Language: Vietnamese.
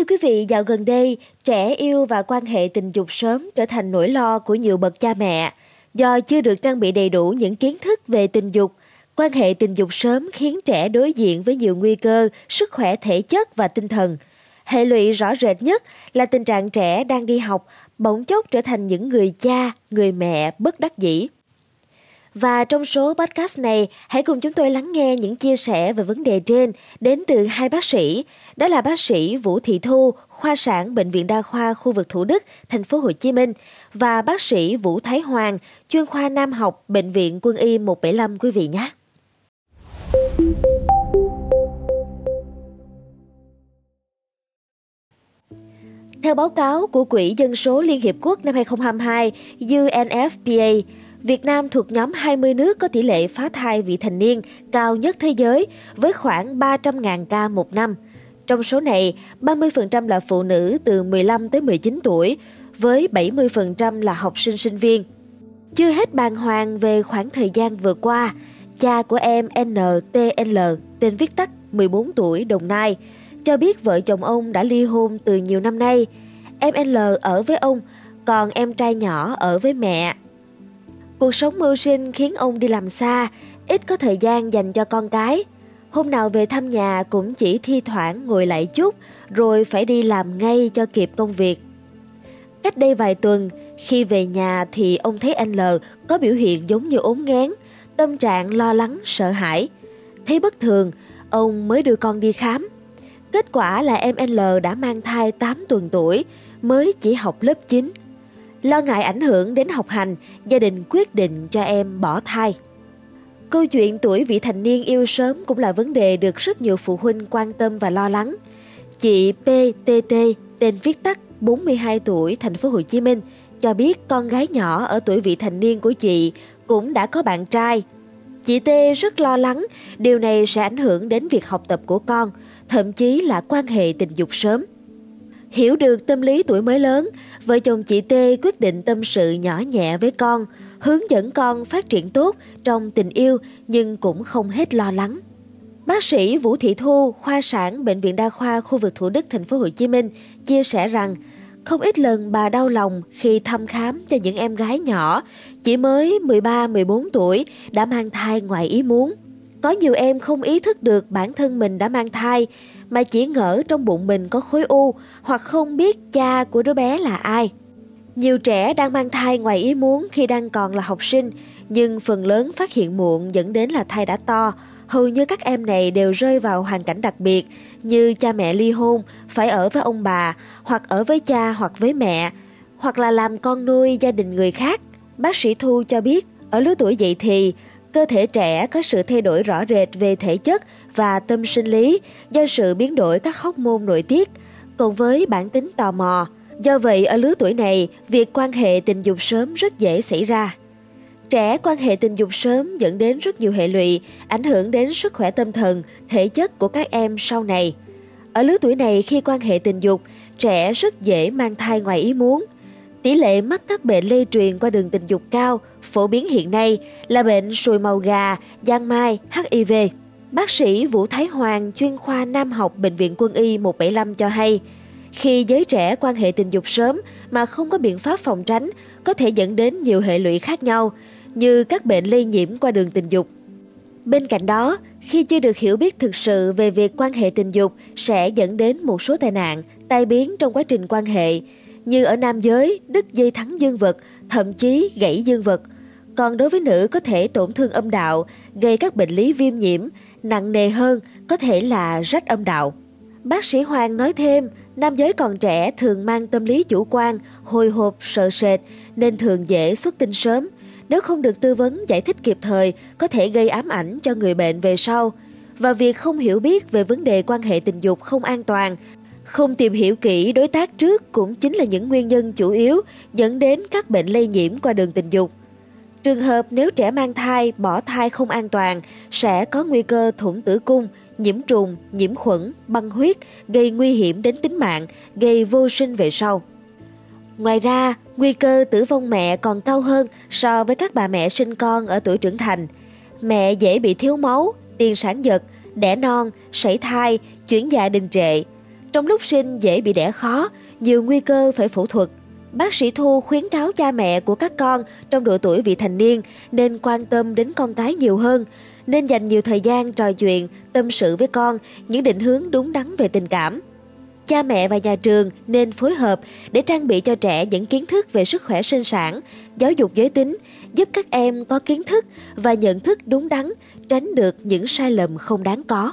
Thưa quý vị, dạo gần đây, trẻ yêu và quan hệ tình dục sớm trở thành nỗi lo của nhiều bậc cha mẹ. Do chưa được trang bị đầy đủ những kiến thức về tình dục, quan hệ tình dục sớm khiến trẻ đối diện với nhiều nguy cơ sức khỏe thể chất và tinh thần. Hệ lụy rõ rệt nhất là tình trạng trẻ đang đi học bỗng chốc trở thành những người cha, người mẹ bất đắc dĩ. Và trong số podcast này, hãy cùng chúng tôi lắng nghe những chia sẻ về vấn đề trên đến từ hai bác sĩ. Đó là bác sĩ Vũ Thị Thu, khoa sản Bệnh viện Đa khoa khu vực Thủ Đức, thành phố Hồ Chí Minh và bác sĩ Vũ Thái Hoàng, chuyên khoa Nam học Bệnh viện Quân y 175 quý vị nhé. Theo báo cáo của Quỹ Dân số Liên Hiệp Quốc năm 2022 UNFPA, Việt Nam thuộc nhóm 20 nước có tỷ lệ phá thai vị thành niên cao nhất thế giới với khoảng 300.000 ca một năm. Trong số này, 30% là phụ nữ từ 15 tới 19 tuổi, với 70% là học sinh sinh viên. Chưa hết bàng hoàng về khoảng thời gian vừa qua, cha của em NTL, tên viết tắt 14 tuổi Đồng Nai, cho biết vợ chồng ông đã ly hôn từ nhiều năm nay. Em L ở với ông, còn em trai nhỏ ở với mẹ Cuộc sống mưu sinh khiến ông đi làm xa, ít có thời gian dành cho con cái. Hôm nào về thăm nhà cũng chỉ thi thoảng ngồi lại chút, rồi phải đi làm ngay cho kịp công việc. Cách đây vài tuần, khi về nhà thì ông thấy anh L có biểu hiện giống như ốm ngán, tâm trạng lo lắng, sợ hãi. Thấy bất thường, ông mới đưa con đi khám. Kết quả là em L đã mang thai 8 tuần tuổi, mới chỉ học lớp 9. Lo ngại ảnh hưởng đến học hành, gia đình quyết định cho em bỏ thai. Câu chuyện tuổi vị thành niên yêu sớm cũng là vấn đề được rất nhiều phụ huynh quan tâm và lo lắng. Chị PTT, tên viết tắt 42 tuổi, thành phố Hồ Chí Minh, cho biết con gái nhỏ ở tuổi vị thành niên của chị cũng đã có bạn trai. Chị T rất lo lắng điều này sẽ ảnh hưởng đến việc học tập của con, thậm chí là quan hệ tình dục sớm. Hiểu được tâm lý tuổi mới lớn, vợ chồng chị T quyết định tâm sự nhỏ nhẹ với con, hướng dẫn con phát triển tốt trong tình yêu nhưng cũng không hết lo lắng. Bác sĩ Vũ Thị Thu, khoa sản Bệnh viện Đa khoa khu vực Thủ Đức thành phố Hồ Chí Minh chia sẻ rằng không ít lần bà đau lòng khi thăm khám cho những em gái nhỏ chỉ mới 13-14 tuổi đã mang thai ngoài ý muốn. Có nhiều em không ý thức được bản thân mình đã mang thai mà chỉ ngỡ trong bụng mình có khối u hoặc không biết cha của đứa bé là ai. Nhiều trẻ đang mang thai ngoài ý muốn khi đang còn là học sinh, nhưng phần lớn phát hiện muộn dẫn đến là thai đã to. Hầu như các em này đều rơi vào hoàn cảnh đặc biệt như cha mẹ ly hôn, phải ở với ông bà, hoặc ở với cha hoặc với mẹ, hoặc là làm con nuôi gia đình người khác. Bác sĩ Thu cho biết, ở lứa tuổi dậy thì, cơ thể trẻ có sự thay đổi rõ rệt về thể chất và tâm sinh lý do sự biến đổi các hóc môn nội tiết, cùng với bản tính tò mò. Do vậy, ở lứa tuổi này, việc quan hệ tình dục sớm rất dễ xảy ra. Trẻ quan hệ tình dục sớm dẫn đến rất nhiều hệ lụy, ảnh hưởng đến sức khỏe tâm thần, thể chất của các em sau này. Ở lứa tuổi này khi quan hệ tình dục, trẻ rất dễ mang thai ngoài ý muốn – Tỷ lệ mắc các bệnh lây truyền qua đường tình dục cao, phổ biến hiện nay là bệnh sùi màu gà, giang mai, HIV. Bác sĩ Vũ Thái Hoàng, chuyên khoa Nam học Bệnh viện Quân y 175 cho hay, khi giới trẻ quan hệ tình dục sớm mà không có biện pháp phòng tránh có thể dẫn đến nhiều hệ lụy khác nhau như các bệnh lây nhiễm qua đường tình dục. Bên cạnh đó, khi chưa được hiểu biết thực sự về việc quan hệ tình dục sẽ dẫn đến một số tai nạn, tai biến trong quá trình quan hệ, như ở nam giới, đứt dây thắng dương vật, thậm chí gãy dương vật. Còn đối với nữ có thể tổn thương âm đạo, gây các bệnh lý viêm nhiễm, nặng nề hơn có thể là rách âm đạo. Bác sĩ Hoàng nói thêm, nam giới còn trẻ thường mang tâm lý chủ quan, hồi hộp, sợ sệt nên thường dễ xuất tinh sớm. Nếu không được tư vấn giải thích kịp thời, có thể gây ám ảnh cho người bệnh về sau. Và việc không hiểu biết về vấn đề quan hệ tình dục không an toàn không tìm hiểu kỹ đối tác trước cũng chính là những nguyên nhân chủ yếu dẫn đến các bệnh lây nhiễm qua đường tình dục. Trường hợp nếu trẻ mang thai, bỏ thai không an toàn sẽ có nguy cơ thủng tử cung, nhiễm trùng, nhiễm khuẩn, băng huyết, gây nguy hiểm đến tính mạng, gây vô sinh về sau. Ngoài ra, nguy cơ tử vong mẹ còn cao hơn so với các bà mẹ sinh con ở tuổi trưởng thành. Mẹ dễ bị thiếu máu, tiền sản giật, đẻ non, sảy thai, chuyển dạ đình trệ, trong lúc sinh dễ bị đẻ khó, nhiều nguy cơ phải phẫu thuật. Bác sĩ Thu khuyến cáo cha mẹ của các con trong độ tuổi vị thành niên nên quan tâm đến con cái nhiều hơn, nên dành nhiều thời gian trò chuyện, tâm sự với con những định hướng đúng đắn về tình cảm. Cha mẹ và nhà trường nên phối hợp để trang bị cho trẻ những kiến thức về sức khỏe sinh sản, giáo dục giới tính, giúp các em có kiến thức và nhận thức đúng đắn, tránh được những sai lầm không đáng có.